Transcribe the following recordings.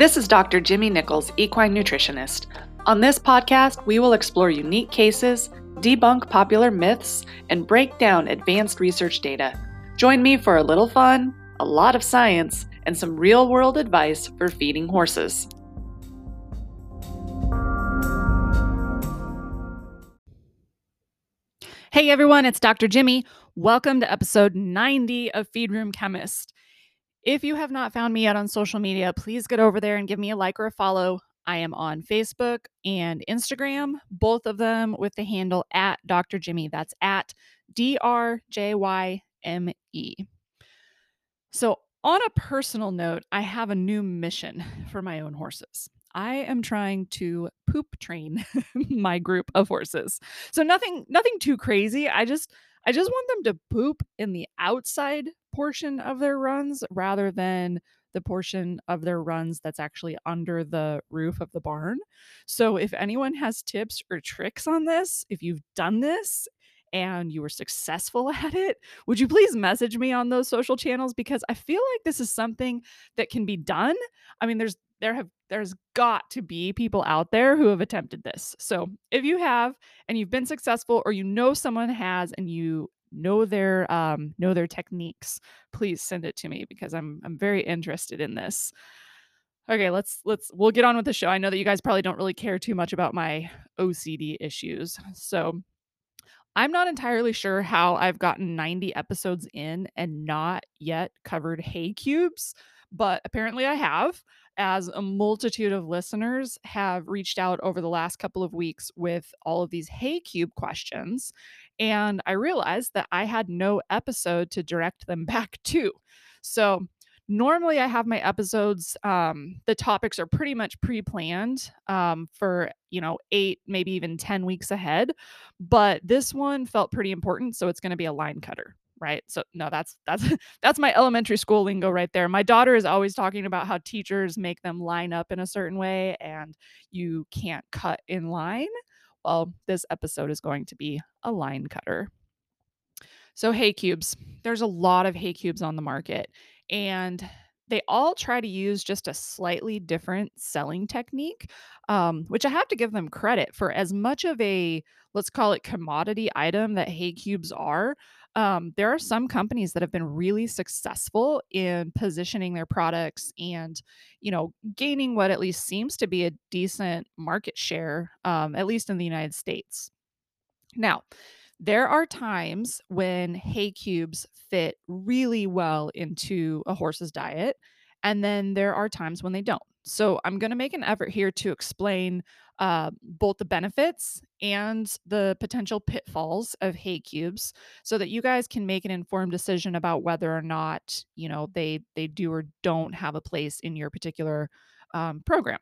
This is Dr. Jimmy Nichols, equine nutritionist. On this podcast, we will explore unique cases, debunk popular myths, and break down advanced research data. Join me for a little fun, a lot of science, and some real world advice for feeding horses. Hey everyone, it's Dr. Jimmy. Welcome to episode 90 of Feed Room Chemist. If you have not found me yet on social media, please get over there and give me a like or a follow. I am on Facebook and Instagram, both of them with the handle at Dr. Jimmy. That's at D R J Y M E. So, on a personal note, I have a new mission for my own horses. I am trying to poop train my group of horses. So nothing nothing too crazy. I just I just want them to poop in the outside portion of their runs rather than the portion of their runs that's actually under the roof of the barn. So, if anyone has tips or tricks on this, if you've done this and you were successful at it, would you please message me on those social channels because I feel like this is something that can be done. I mean, there's there have there's got to be people out there who have attempted this. So, if you have and you've been successful or you know someone has and you know their um know their techniques, please send it to me because I'm I'm very interested in this. Okay, let's let's we'll get on with the show. I know that you guys probably don't really care too much about my OCD issues. So, I'm not entirely sure how I've gotten 90 episodes in and not yet covered hay cubes, but apparently I have as a multitude of listeners have reached out over the last couple of weeks with all of these Hay Cube questions. And I realized that I had no episode to direct them back to. So normally I have my episodes, um, the topics are pretty much pre planned um, for, you know, eight, maybe even 10 weeks ahead. But this one felt pretty important. So it's going to be a line cutter right? So no that's that's that's my elementary school lingo right there. My daughter is always talking about how teachers make them line up in a certain way and you can't cut in line. Well this episode is going to be a line cutter. So hay cubes. There's a lot of hay cubes on the market and they all try to use just a slightly different selling technique, um, which I have to give them credit for. As much of a let's call it commodity item that hay cubes are, um, there are some companies that have been really successful in positioning their products and you know gaining what at least seems to be a decent market share um, at least in the united states. Now there are times when hay cubes fit really well into a horse's diet and then there are times when they don't so I'm going to make an effort here to explain uh, both the benefits and the potential pitfalls of hay cubes so that you guys can make an informed decision about whether or not you know they they do or don't have a place in your particular um, program.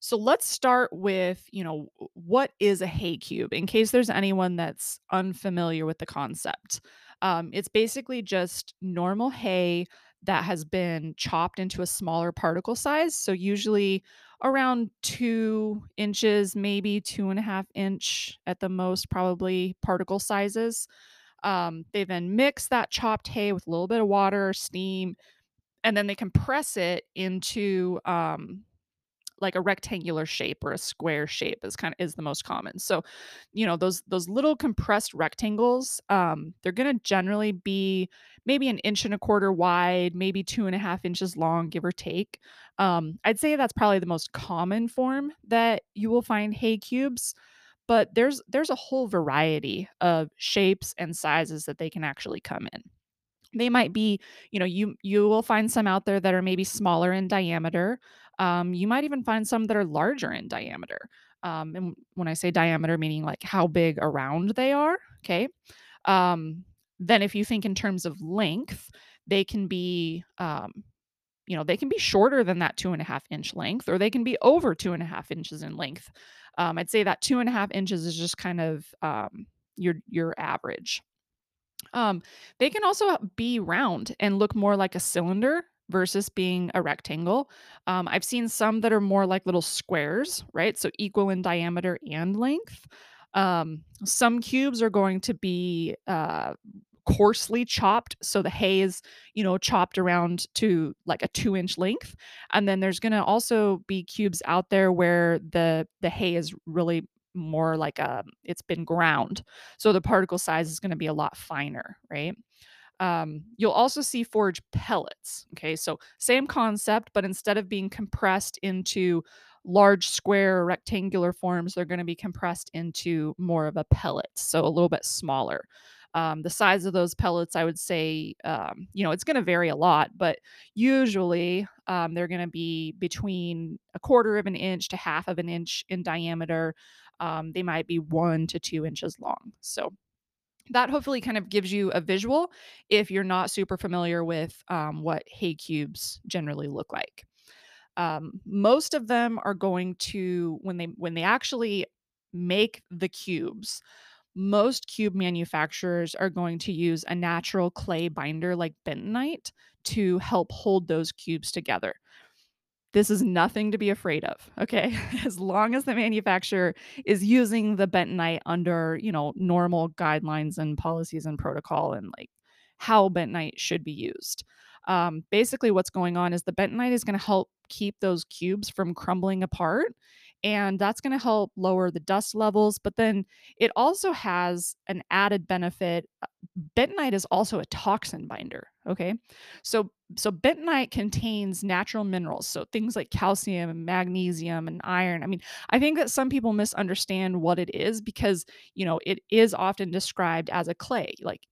So let's start with you know what is a hay cube in case there's anyone that's unfamiliar with the concept. Um, it's basically just normal hay that has been chopped into a smaller particle size. So, usually around two inches, maybe two and a half inch at the most, probably particle sizes. Um, they then mix that chopped hay with a little bit of water, steam, and then they compress it into um, like a rectangular shape or a square shape is kind of is the most common. So, you know, those those little compressed rectangles, um, they're gonna generally be maybe an inch and a quarter wide, maybe two and a half inches long, give or take. Um, I'd say that's probably the most common form that you will find hay cubes. But there's there's a whole variety of shapes and sizes that they can actually come in they might be you know you you will find some out there that are maybe smaller in diameter um, you might even find some that are larger in diameter. Um, and when I say diameter, meaning like how big around they are, okay. Um, then if you think in terms of length, they can be, um, you know, they can be shorter than that two and a half inch length, or they can be over two and a half inches in length. Um, I'd say that two and a half inches is just kind of um, your your average. Um, they can also be round and look more like a cylinder versus being a rectangle. Um, I've seen some that are more like little squares, right? So equal in diameter and length. Um, some cubes are going to be uh, coarsely chopped. So the hay is, you know, chopped around to like a two inch length. And then there's going to also be cubes out there where the the hay is really more like a it's been ground. So the particle size is going to be a lot finer, right? Um, you'll also see forage pellets. Okay, so same concept, but instead of being compressed into large square rectangular forms, they're going to be compressed into more of a pellet, so a little bit smaller. Um, the size of those pellets, I would say, um, you know, it's going to vary a lot, but usually um, they're going to be between a quarter of an inch to half of an inch in diameter. Um, they might be one to two inches long. So that hopefully kind of gives you a visual if you're not super familiar with um, what hay cubes generally look like. Um, most of them are going to when they when they actually make the cubes most cube manufacturers are going to use a natural clay binder like bentonite to help hold those cubes together this is nothing to be afraid of okay? As long as the manufacturer is using the bentonite under you know normal guidelines and policies and protocol and like how bentonite should be used. Um, basically what's going on is the bentonite is going to help keep those cubes from crumbling apart and that's going to help lower the dust levels but then it also has an added benefit uh, bentonite is also a toxin binder okay? So so bentonite contains natural minerals so things like calcium and magnesium and iron. I mean i think that some people misunderstand what it is because you know it is often described as a clay like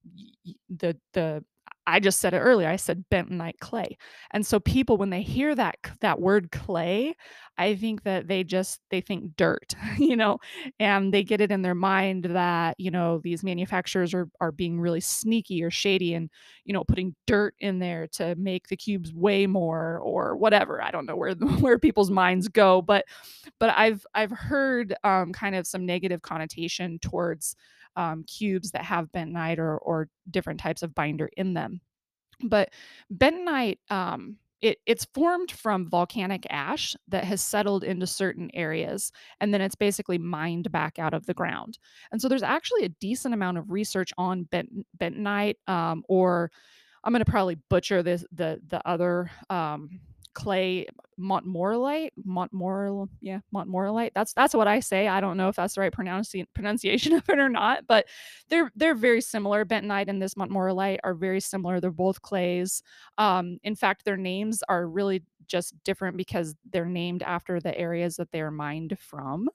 the the I just said it earlier. I said bentonite clay. And so people when they hear that that word clay, I think that they just they think dirt, you know, and they get it in their mind that, you know, these manufacturers are are being really sneaky or shady and, you know, putting dirt in there to make the cubes weigh more or whatever. I don't know where where people's minds go, but but I've I've heard um, kind of some negative connotation towards um, cubes that have bentonite or, or different types of binder in them. But bentonite, um, it, it's formed from volcanic ash that has settled into certain areas and then it's basically mined back out of the ground and so there's actually a decent amount of research on bent, bentonite um, or i'm going to probably butcher this the the other um, clay Montmorillite, Montmoril, yeah, Montmorillite. That's that's what I say. I don't know if that's the right pronouncing pronunciation of it or not, but they're they're very similar. Bentonite and this Montmorillite are very similar. They're both clays. Um, in fact, their names are really just different because they're named after the areas that they're mined from.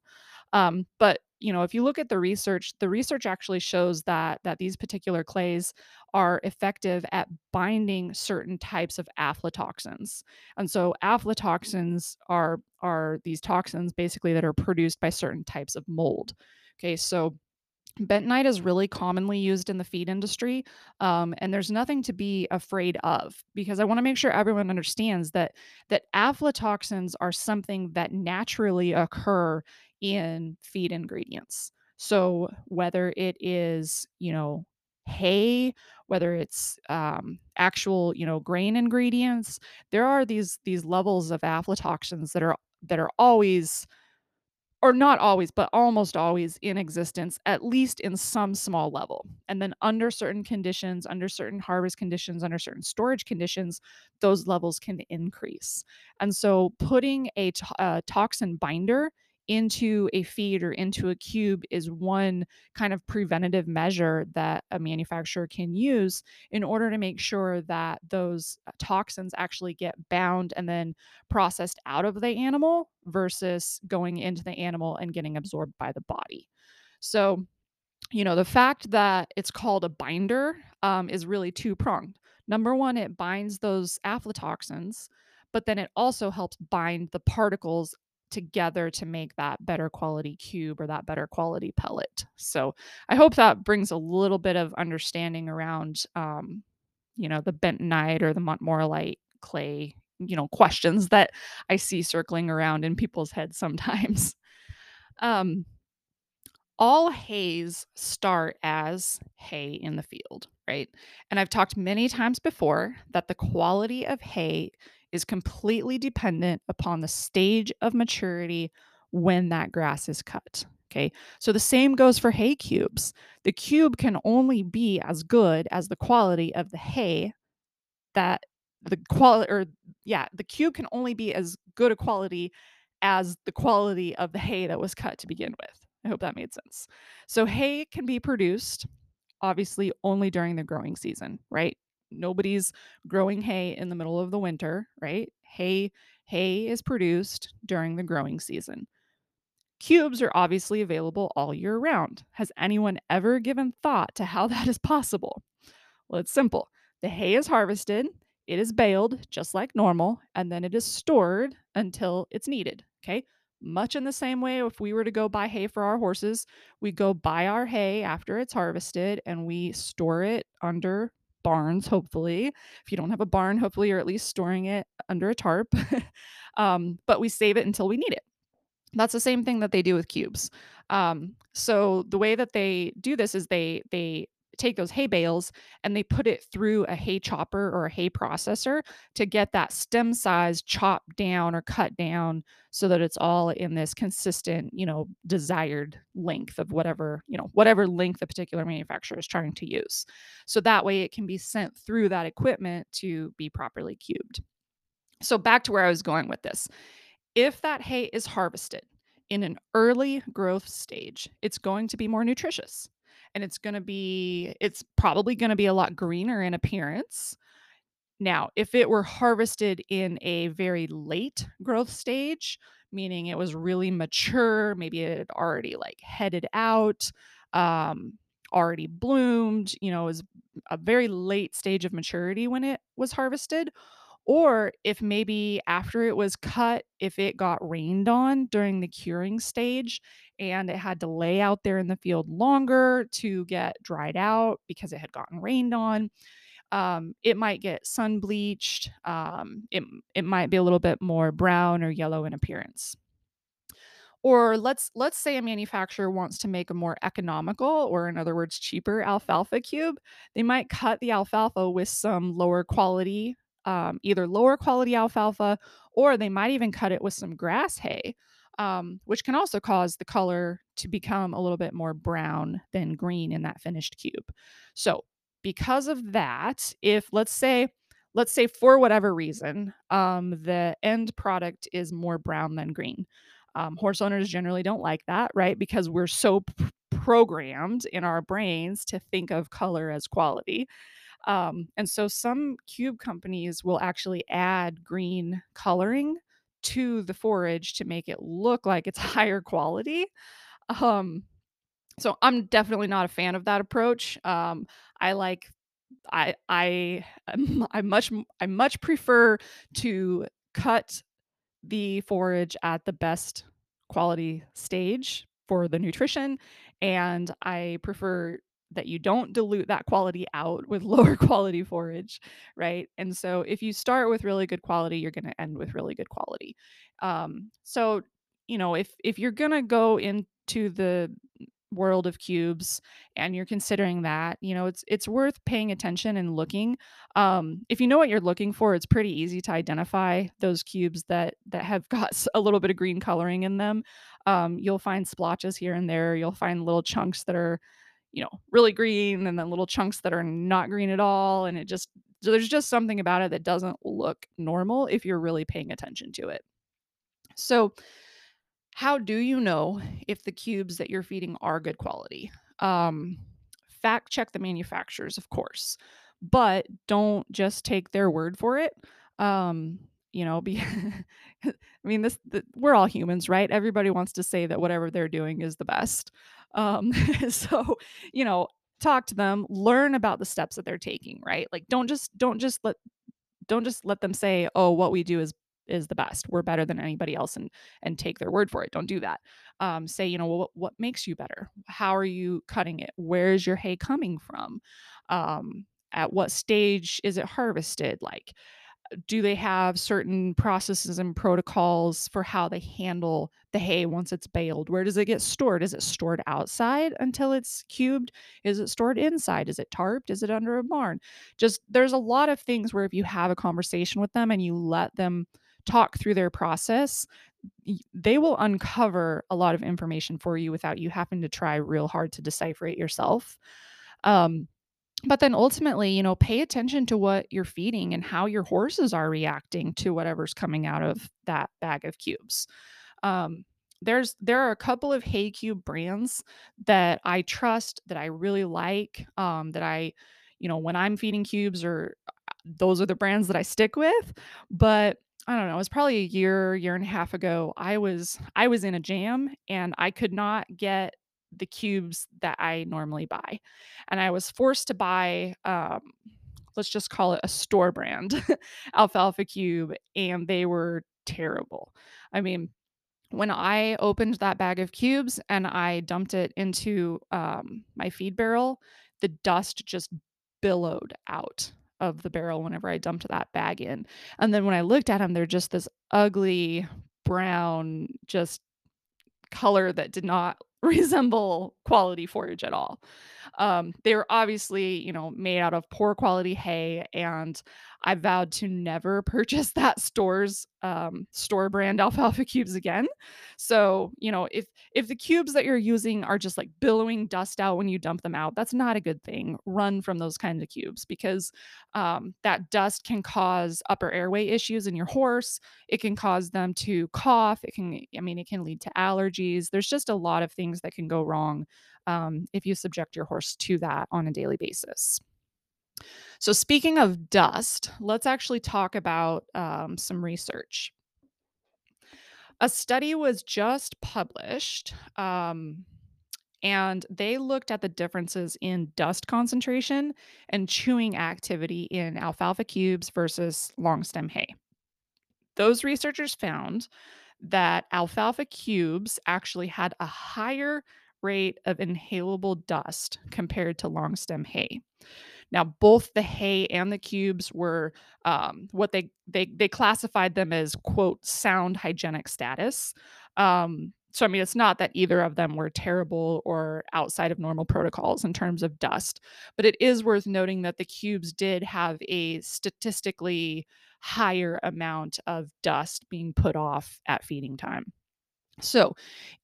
Um, but you know, if you look at the research, the research actually shows that that these particular clays are effective at binding certain types of aflatoxins. And so aflatoxins are are these toxins basically that are produced by certain types of mold. Okay, so bentonite is really commonly used in the feed industry um, and there's nothing to be afraid of because i want to make sure everyone understands that that aflatoxins are something that naturally occur in feed ingredients. So whether it is, you know, hay, whether it's um, actual, you know, grain ingredients, there are these these levels of aflatoxins that are that are always or not always, but almost always in existence, at least in some small level. And then, under certain conditions, under certain harvest conditions, under certain storage conditions, those levels can increase. And so, putting a, to- a toxin binder into a feed or into a cube is one kind of preventative measure that a manufacturer can use in order to make sure that those uh, toxins actually get bound and then processed out of the animal versus going into the animal and getting absorbed by the body. So, you know, the fact that it's called a binder um, is really two pronged. Number one, it binds those aflatoxins, but then it also helps bind the particles together to make that better quality cube or that better quality pellet. So I hope that brings a little bit of understanding around, um, you know, the bentonite or the Montmorillite clay, you know, questions that I see circling around in people's heads sometimes. Um, all hays start as hay in the field, right? And I've talked many times before that the quality of hay is completely dependent upon the stage of maturity when that grass is cut. Okay. So the same goes for hay cubes. The cube can only be as good as the quality of the hay that the quality or yeah, the cube can only be as good a quality as the quality of the hay that was cut to begin with. I hope that made sense. So hay can be produced obviously only during the growing season, right? Nobody's growing hay in the middle of the winter, right? Hay hay is produced during the growing season. Cubes are obviously available all year round. Has anyone ever given thought to how that is possible? Well, it's simple. The hay is harvested, it is baled just like normal, and then it is stored until it's needed. Okay. Much in the same way, if we were to go buy hay for our horses, we go buy our hay after it's harvested and we store it under barns, hopefully. If you don't have a barn, hopefully you're at least storing it under a tarp. um, but we save it until we need it. That's the same thing that they do with cubes. Um, so the way that they do this is they they take those hay bales and they put it through a hay chopper or a hay processor to get that stem size chopped down or cut down so that it's all in this consistent, you know, desired length of whatever, you know, whatever length the particular manufacturer is trying to use. So that way it can be sent through that equipment to be properly cubed. So back to where I was going with this. If that hay is harvested in an early growth stage, it's going to be more nutritious and it's going to be it's probably going to be a lot greener in appearance. Now, if it were harvested in a very late growth stage, meaning it was really mature, maybe it had already like headed out, um, already bloomed, you know, was a very late stage of maturity when it was harvested, or if maybe after it was cut, if it got rained on during the curing stage and it had to lay out there in the field longer to get dried out because it had gotten rained on. Um, it might get sun bleached. Um, it, it might be a little bit more brown or yellow in appearance or let's let's say a manufacturer wants to make a more economical or in other words cheaper alfalfa cube they might cut the alfalfa with some lower quality um, either lower quality alfalfa or they might even cut it with some grass hay, um, which can also cause the color to become a little bit more brown than green in that finished cube. So, because of that, if let's say, let's say for whatever reason, um, the end product is more brown than green. Um, horse owners generally don't like that, right? Because we're so p- programmed in our brains to think of color as quality. Um, and so some cube companies will actually add green coloring to the forage to make it look like it's higher quality. Um, so I'm definitely not a fan of that approach. Um, I like I I I much I much prefer to cut the forage at the best quality stage for the nutrition and I prefer that you don't dilute that quality out with lower quality forage, right? And so if you start with really good quality, you're going to end with really good quality. Um, so you know, if if you're going to go into the world of cubes and you're considering that you know it's it's worth paying attention and looking um, if you know what you're looking for it's pretty easy to identify those cubes that that have got a little bit of green coloring in them um, you'll find splotches here and there you'll find little chunks that are you know, really green and then little chunks that are not green at all. And it just, so there's just something about it that doesn't look normal if you're really paying attention to it. So, how do you know if the cubes that you're feeding are good quality? Um, fact check the manufacturers, of course, but don't just take their word for it. Um, you know, be I mean, this the, we're all humans, right? Everybody wants to say that whatever they're doing is the best. Um, so, you know, talk to them, learn about the steps that they're taking, right? Like don't just don't just let don't just let them say, "Oh, what we do is is the best. We're better than anybody else," and and take their word for it. Don't do that. Um, say, you know, what, what makes you better? How are you cutting it? Where is your hay coming from? Um, at what stage is it harvested? Like, do they have certain processes and protocols for how they handle the hay once it's baled? Where does it get stored? Is it stored outside until it's cubed? Is it stored inside? Is it tarped? Is it under a barn? Just there's a lot of things where if you have a conversation with them and you let them talk through their process, they will uncover a lot of information for you without you having to try real hard to decipher it yourself. Um, but then ultimately, you know, pay attention to what you're feeding and how your horses are reacting to whatever's coming out of that bag of cubes. Um, there's there are a couple of hay cube brands that I trust that I really like um, that I you know when I'm feeding cubes or uh, those are the brands that I stick with but I don't know it was probably a year year and a half ago I was I was in a jam and I could not get the cubes that I normally buy and I was forced to buy um, let's just call it a store brand alfalfa cube and they were terrible I mean when I opened that bag of cubes and I dumped it into um, my feed barrel, the dust just billowed out of the barrel whenever I dumped that bag in. And then when I looked at them, they're just this ugly brown, just color that did not resemble quality forage at all. Um, they were obviously, you know, made out of poor quality hay, and I vowed to never purchase that store's um, store brand alfalfa cubes again. So, you know, if if the cubes that you're using are just like billowing dust out when you dump them out, that's not a good thing. Run from those kinds of cubes because um, that dust can cause upper airway issues in your horse. It can cause them to cough. It can, I mean, it can lead to allergies. There's just a lot of things that can go wrong um, if you subject your horse to that on a daily basis. So, speaking of dust, let's actually talk about um, some research. A study was just published, um, and they looked at the differences in dust concentration and chewing activity in alfalfa cubes versus long stem hay. Those researchers found that alfalfa cubes actually had a higher rate of inhalable dust compared to long stem hay. Now, both the hay and the cubes were um, what they they they classified them as quote sound hygienic status. Um, so I mean, it's not that either of them were terrible or outside of normal protocols in terms of dust, but it is worth noting that the cubes did have a statistically higher amount of dust being put off at feeding time. So,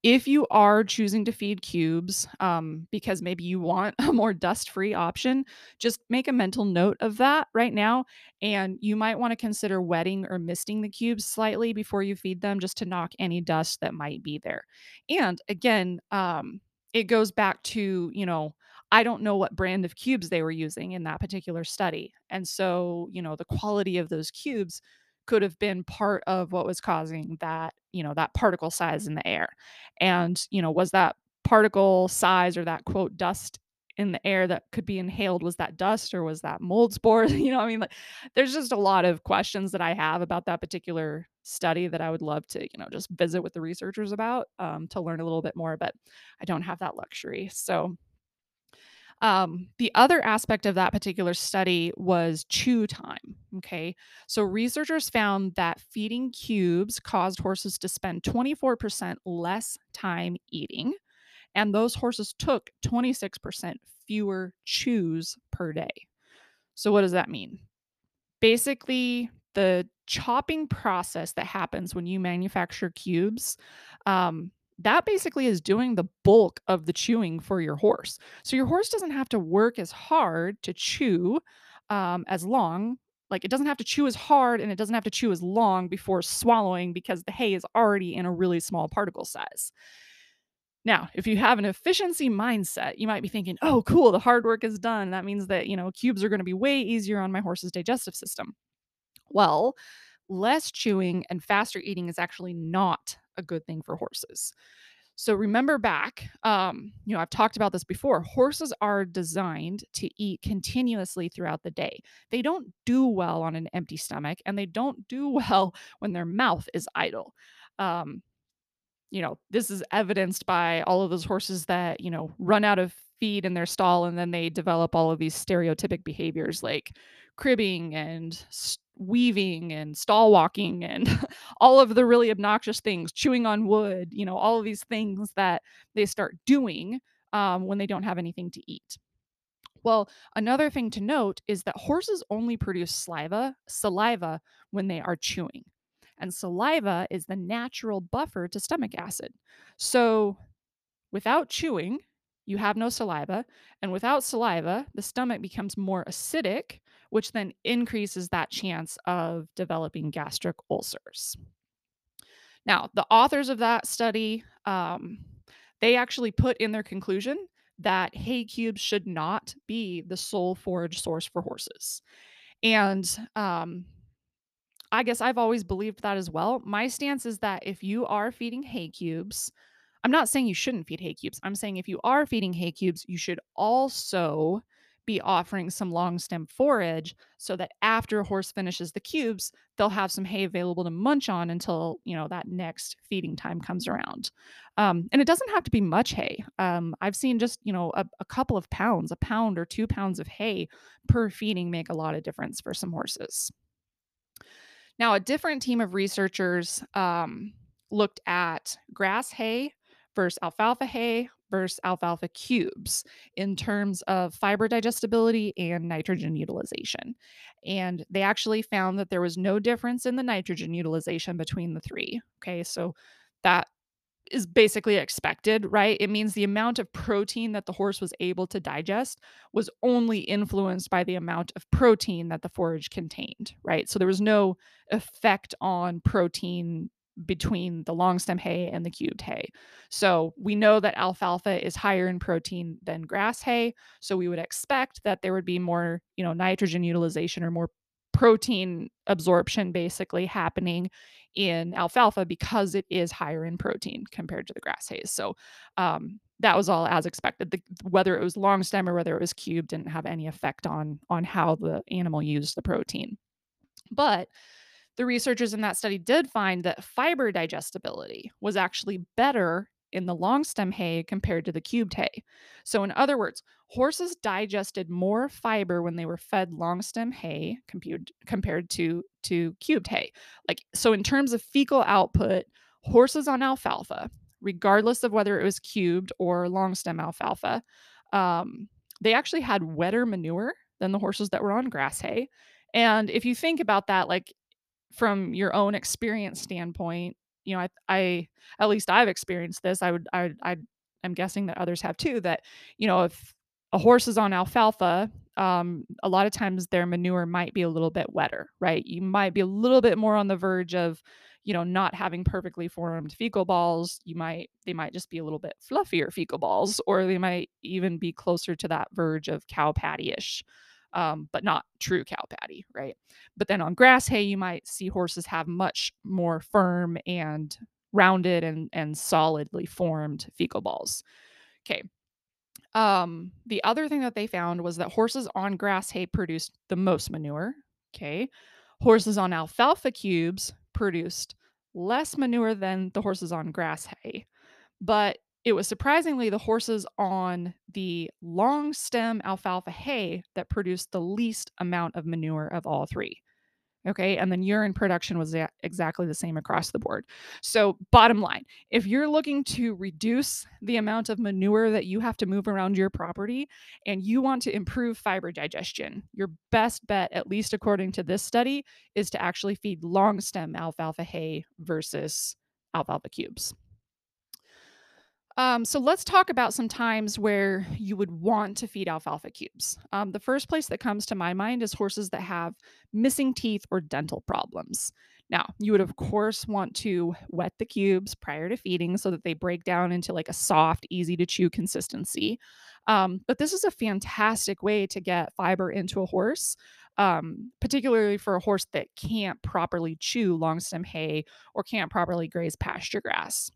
if you are choosing to feed cubes um, because maybe you want a more dust free option, just make a mental note of that right now. And you might want to consider wetting or misting the cubes slightly before you feed them just to knock any dust that might be there. And again, um, it goes back to, you know, I don't know what brand of cubes they were using in that particular study. And so, you know, the quality of those cubes could have been part of what was causing that, you know, that particle size in the air. And, you know, was that particle size or that quote dust in the air that could be inhaled was that dust or was that mold spores? You know i mean? Like there's just a lot of questions that i have about that particular study that i would love to you know just visit with the researchers about um, to learn a little bit more but i don't have that luxury. So um, the other aspect of that particular study was chew time. Okay. So researchers found that feeding cubes caused horses to spend 24% less time eating, and those horses took 26% fewer chews per day. So, what does that mean? Basically, the chopping process that happens when you manufacture cubes um, that basically is doing the bulk of the chewing for your horse. So your horse doesn't have to work as hard to chew um, as long. Like it doesn't have to chew as hard and it doesn't have to chew as long before swallowing because the hay is already in a really small particle size. Now, if you have an efficiency mindset, you might be thinking, oh, cool, the hard work is done. That means that, you know, cubes are going to be way easier on my horse's digestive system. Well, less chewing and faster eating is actually not a good thing for horses. So remember back, um, you know, I've talked about this before. Horses are designed to eat continuously throughout the day. They don't do well on an empty stomach, and they don't do well when their mouth is idle. Um, you know, this is evidenced by all of those horses that, you know, run out of feed in their stall and then they develop all of these stereotypic behaviors like cribbing and weaving and stall walking and all of the really obnoxious things, chewing on wood, you know, all of these things that they start doing um, when they don't have anything to eat. Well, another thing to note is that horses only produce saliva, saliva when they are chewing. and saliva is the natural buffer to stomach acid. So, without chewing, you have no saliva, and without saliva, the stomach becomes more acidic, which then increases that chance of developing gastric ulcers. Now, the authors of that study, um, they actually put in their conclusion that hay cubes should not be the sole forage source for horses. And um, I guess I've always believed that as well. My stance is that if you are feeding hay cubes, I'm not saying you shouldn't feed hay cubes. I'm saying if you are feeding hay cubes, you should also be offering some long stem forage so that after a horse finishes the cubes, they'll have some hay available to munch on until, you know, that next feeding time comes around. Um, and it doesn't have to be much hay. Um, I've seen just, you know, a, a couple of pounds, a pound or two pounds of hay per feeding make a lot of difference for some horses. Now, a different team of researchers um, looked at grass hay versus alfalfa hay versus alfalfa cubes in terms of fiber digestibility and nitrogen utilization. And they actually found that there was no difference in the nitrogen utilization between the three. Okay, so that is basically expected, right? It means the amount of protein that the horse was able to digest was only influenced by the amount of protein that the forage contained, right? So there was no effect on protein between the long stem hay and the cubed hay. So we know that alfalfa is higher in protein than grass hay, so we would expect that there would be more, you know, nitrogen utilization or more protein absorption basically happening in alfalfa because it is higher in protein compared to the grass hays. So um, that was all as expected. The, whether it was long stem or whether it was cube didn't have any effect on on how the animal used the protein. But the researchers in that study did find that fiber digestibility was actually better in the long stem hay compared to the cubed hay. So, in other words, horses digested more fiber when they were fed long stem hay compared to to cubed hay. Like so, in terms of fecal output, horses on alfalfa, regardless of whether it was cubed or long stem alfalfa, um, they actually had wetter manure than the horses that were on grass hay. And if you think about that, like from your own experience standpoint, you know, I, I at least I've experienced this. I would, I, I, I'm guessing that others have too. That you know, if a horse is on alfalfa, um, a lot of times their manure might be a little bit wetter, right? You might be a little bit more on the verge of, you know, not having perfectly formed fecal balls. You might, they might just be a little bit fluffier fecal balls, or they might even be closer to that verge of cow patty ish um, but not true cow patty, right? But then on grass hay, you might see horses have much more firm and rounded and, and solidly formed fecal balls. Okay. Um, the other thing that they found was that horses on grass hay produced the most manure. Okay. Horses on alfalfa cubes produced less manure than the horses on grass hay. But it was surprisingly the horses on the long stem alfalfa hay that produced the least amount of manure of all three. Okay. And then urine production was exactly the same across the board. So, bottom line, if you're looking to reduce the amount of manure that you have to move around your property and you want to improve fiber digestion, your best bet, at least according to this study, is to actually feed long stem alfalfa hay versus alfalfa cubes. Um, so let's talk about some times where you would want to feed alfalfa cubes. Um, the first place that comes to my mind is horses that have missing teeth or dental problems. Now, you would, of course, want to wet the cubes prior to feeding so that they break down into like a soft, easy to chew consistency. Um, but this is a fantastic way to get fiber into a horse, um, particularly for a horse that can't properly chew long stem hay or can't properly graze pasture grass.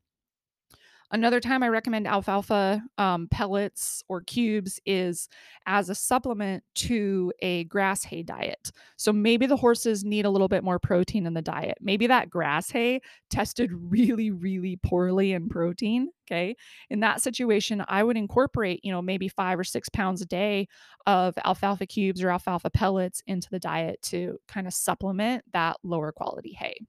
Another time I recommend alfalfa um, pellets or cubes is as a supplement to a grass hay diet. So maybe the horses need a little bit more protein in the diet. Maybe that grass hay tested really, really poorly in protein. Okay. In that situation, I would incorporate, you know, maybe five or six pounds a day of alfalfa cubes or alfalfa pellets into the diet to kind of supplement that lower quality hay.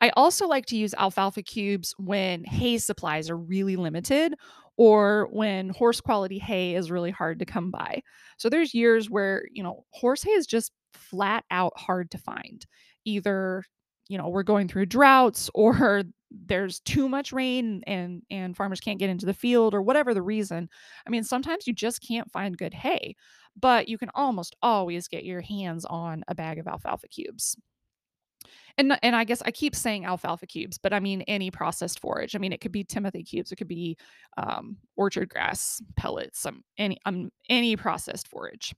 I also like to use alfalfa cubes when hay supplies are really limited or when horse quality hay is really hard to come by. So there's years where, you know, horse hay is just flat out hard to find. Either you know we're going through droughts or there's too much rain and and farmers can't get into the field or whatever the reason i mean sometimes you just can't find good hay but you can almost always get your hands on a bag of alfalfa cubes and and I guess I keep saying alfalfa cubes, but I mean any processed forage. I mean it could be timothy cubes, it could be um, orchard grass pellets, some any um, any processed forage.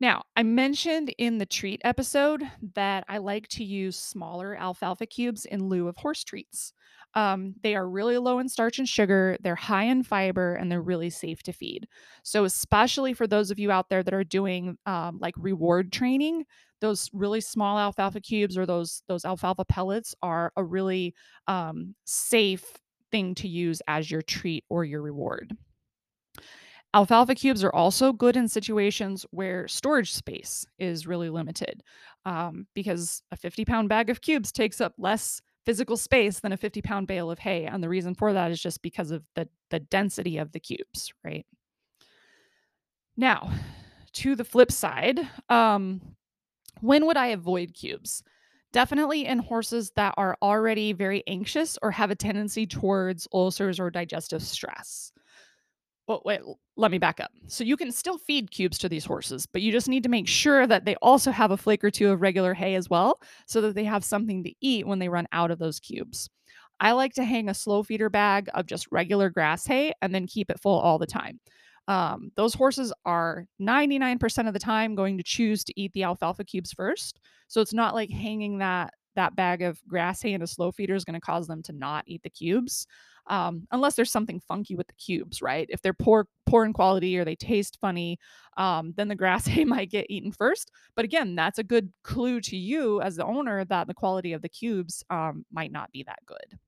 Now, I mentioned in the treat episode that I like to use smaller alfalfa cubes in lieu of horse treats. Um, they are really low in starch and sugar, they're high in fiber, and they're really safe to feed. So, especially for those of you out there that are doing um, like reward training, those really small alfalfa cubes or those those alfalfa pellets are a really um, safe thing to use as your treat or your reward. Alfalfa cubes are also good in situations where storage space is really limited um, because a 50 pound bag of cubes takes up less physical space than a 50 pound bale of hay. And the reason for that is just because of the, the density of the cubes, right? Now, to the flip side, um, when would I avoid cubes? Definitely in horses that are already very anxious or have a tendency towards ulcers or digestive stress. Well, wait, let me back up. So you can still feed cubes to these horses, but you just need to make sure that they also have a flake or two of regular hay as well, so that they have something to eat when they run out of those cubes. I like to hang a slow feeder bag of just regular grass hay and then keep it full all the time. Um, those horses are 99% of the time going to choose to eat the alfalfa cubes first. So it's not like hanging that that bag of grass hay in a slow feeder is going to cause them to not eat the cubes um, unless there's something funky with the cubes, right? If they're poor poor in quality or they taste funny, um, then the grass hay might get eaten first. But again, that's a good clue to you as the owner that the quality of the cubes um, might not be that good.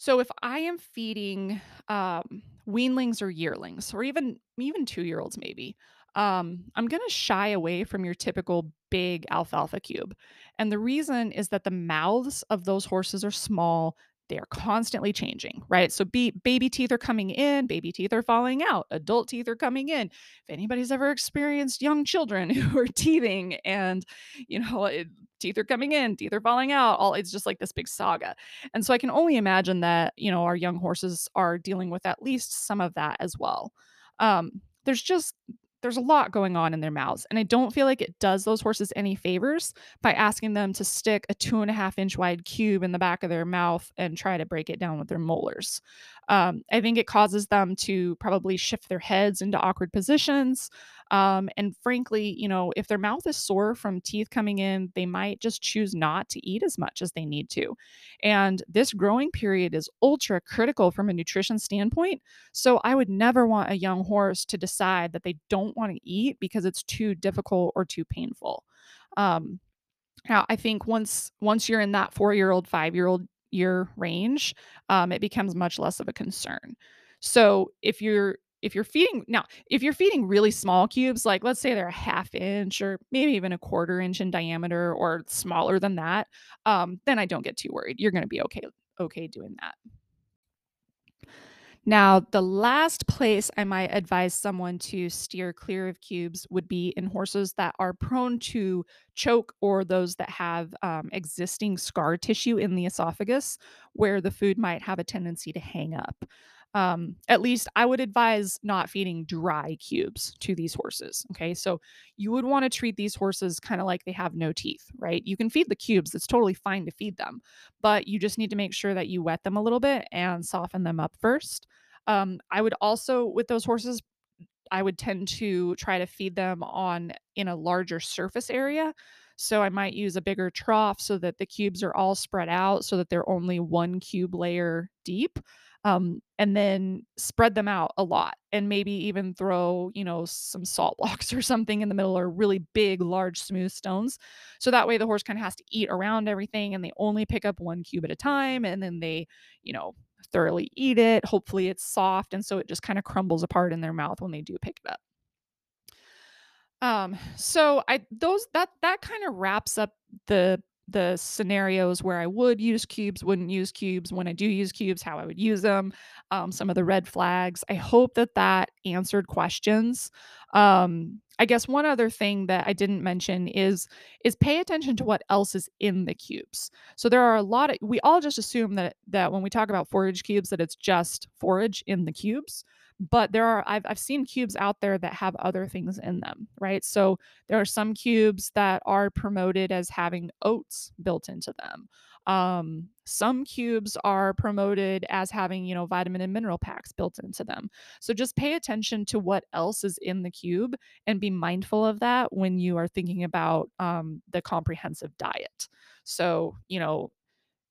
So if I am feeding um, weanlings or yearlings, or even even two year olds, maybe, um, I'm going to shy away from your typical big alfalfa cube. And the reason is that the mouths of those horses are small. They are constantly changing, right? So be, baby teeth are coming in, baby teeth are falling out, adult teeth are coming in. If anybody's ever experienced young children who are teething and, you know, it, teeth are coming in, teeth are falling out, all it's just like this big saga. And so I can only imagine that, you know, our young horses are dealing with at least some of that as well. Um, there's just there's a lot going on in their mouths. And I don't feel like it does those horses any favors by asking them to stick a two and a half inch wide cube in the back of their mouth and try to break it down with their molars. Um, I think it causes them to probably shift their heads into awkward positions. Um, and frankly, you know, if their mouth is sore from teeth coming in, they might just choose not to eat as much as they need to. And this growing period is ultra critical from a nutrition standpoint. So I would never want a young horse to decide that they don't want to eat because it's too difficult or too painful. Um, now, I think once once you're in that four year old, five year old year range, um, it becomes much less of a concern. So if you're if you're feeding now, if you're feeding really small cubes, like let's say they're a half inch or maybe even a quarter inch in diameter or smaller than that, um, then I don't get too worried. You're going to be okay okay doing that. Now, the last place I might advise someone to steer clear of cubes would be in horses that are prone to choke or those that have um, existing scar tissue in the esophagus where the food might have a tendency to hang up um, at least I would advise not feeding dry cubes to these horses. Okay. So you would want to treat these horses kind of like they have no teeth, right? You can feed the cubes, it's totally fine to feed them, but you just need to make sure that you wet them a little bit and soften them up first. Um, I would also, with those horses, I would tend to try to feed them on in a larger surface area. So I might use a bigger trough so that the cubes are all spread out so that they're only one cube layer deep um, and then spread them out a lot and maybe even throw you know some salt blocks or something in the middle or really big large smooth stones. So that way the horse kind of has to eat around everything and they only pick up one cube at a time and then they you know thoroughly eat it. Hopefully it's soft and so it just kind of crumbles apart in their mouth when they do pick it up. Um so i those that that kind of wraps up the the scenarios where I would use cubes, wouldn't use cubes, when I do use cubes, how I would use them, um, some of the red flags. I hope that that answered questions. Um, I guess one other thing that I didn't mention is is pay attention to what else is in the cubes. So there are a lot of we all just assume that that when we talk about forage cubes that it's just forage in the cubes, but there are I've I've seen cubes out there that have other things in them, right? So there are some cubes that are promoted as having oats built into them. Um, some cubes are promoted as having, you know, vitamin and mineral packs built into them. So just pay attention to what else is in the cube and be mindful of that when you are thinking about um, the comprehensive diet. So, you know,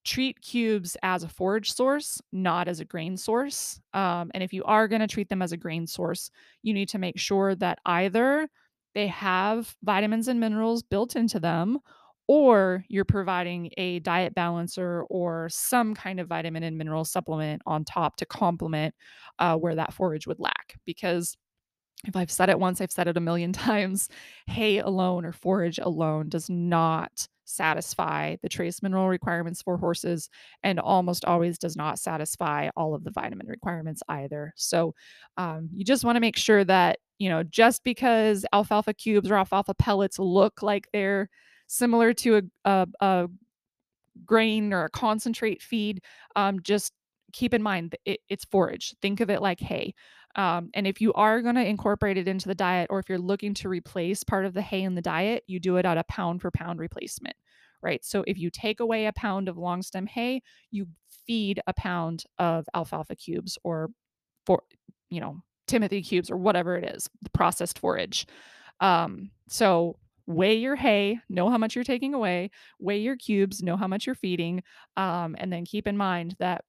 treat cubes as a forage source, not as a grain source. Um, and if you are going to treat them as a grain source, you need to make sure that either they have vitamins and minerals built into them or you're providing a diet balancer or some kind of vitamin and mineral supplement on top to complement uh, where that forage would lack. Because if I've said it once, I've said it a million times hay alone or forage alone does not satisfy the trace mineral requirements for horses and almost always does not satisfy all of the vitamin requirements either. So um, you just want to make sure that, you know, just because alfalfa cubes or alfalfa pellets look like they're similar to a, a, a grain or a concentrate feed, um, just keep in mind it, it's forage. Think of it like hay. Um, and if you are going to incorporate it into the diet, or if you're looking to replace part of the hay in the diet, you do it at a pound for pound replacement, right? So if you take away a pound of long stem hay, you feed a pound of alfalfa cubes or for, you know, Timothy cubes or whatever it is, the processed forage. Um, so weigh your hay, know how much you're taking away, weigh your cubes, know how much you're feeding, um, and then keep in mind that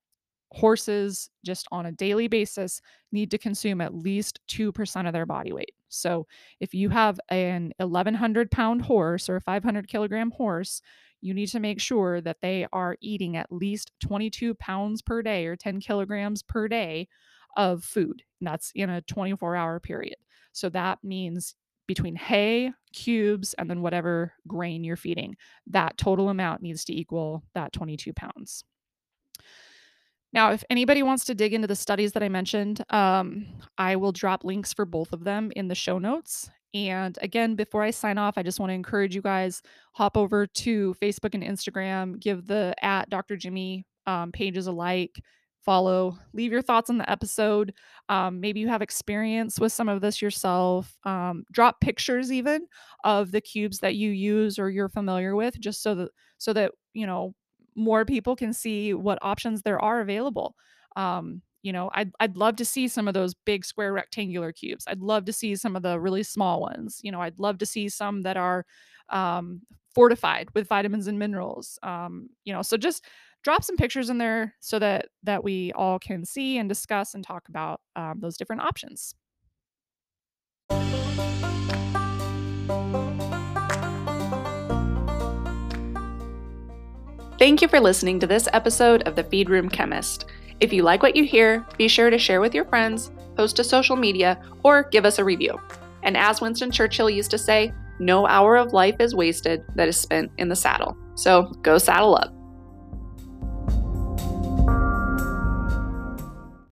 horses just on a daily basis need to consume at least 2% of their body weight. So if you have an 1100 pound horse or a 500 kilogram horse, you need to make sure that they are eating at least 22 pounds per day or 10 kilograms per day of food. And that's in a 24 hour period. So that means between hay, cubes, and then whatever grain you're feeding, that total amount needs to equal that 22 pounds. Now, if anybody wants to dig into the studies that I mentioned, um, I will drop links for both of them in the show notes. And again, before I sign off, I just want to encourage you guys hop over to Facebook and Instagram, give the at Dr. Jimmy um, pages a like, follow, leave your thoughts on the episode. Um, maybe you have experience with some of this yourself. Um, drop pictures even of the cubes that you use or you're familiar with, just so that so that you know more people can see what options there are available. Um, you know, I'd, I'd love to see some of those big square rectangular cubes. I'd love to see some of the really small ones. You know, I'd love to see some that are um, fortified with vitamins and minerals. Um, you know, so just drop some pictures in there so that that we all can see and discuss and talk about um, those different options. Thank you for listening to this episode of The Feed Room Chemist. If you like what you hear, be sure to share with your friends, post to social media, or give us a review. And as Winston Churchill used to say, no hour of life is wasted that is spent in the saddle. So go saddle up.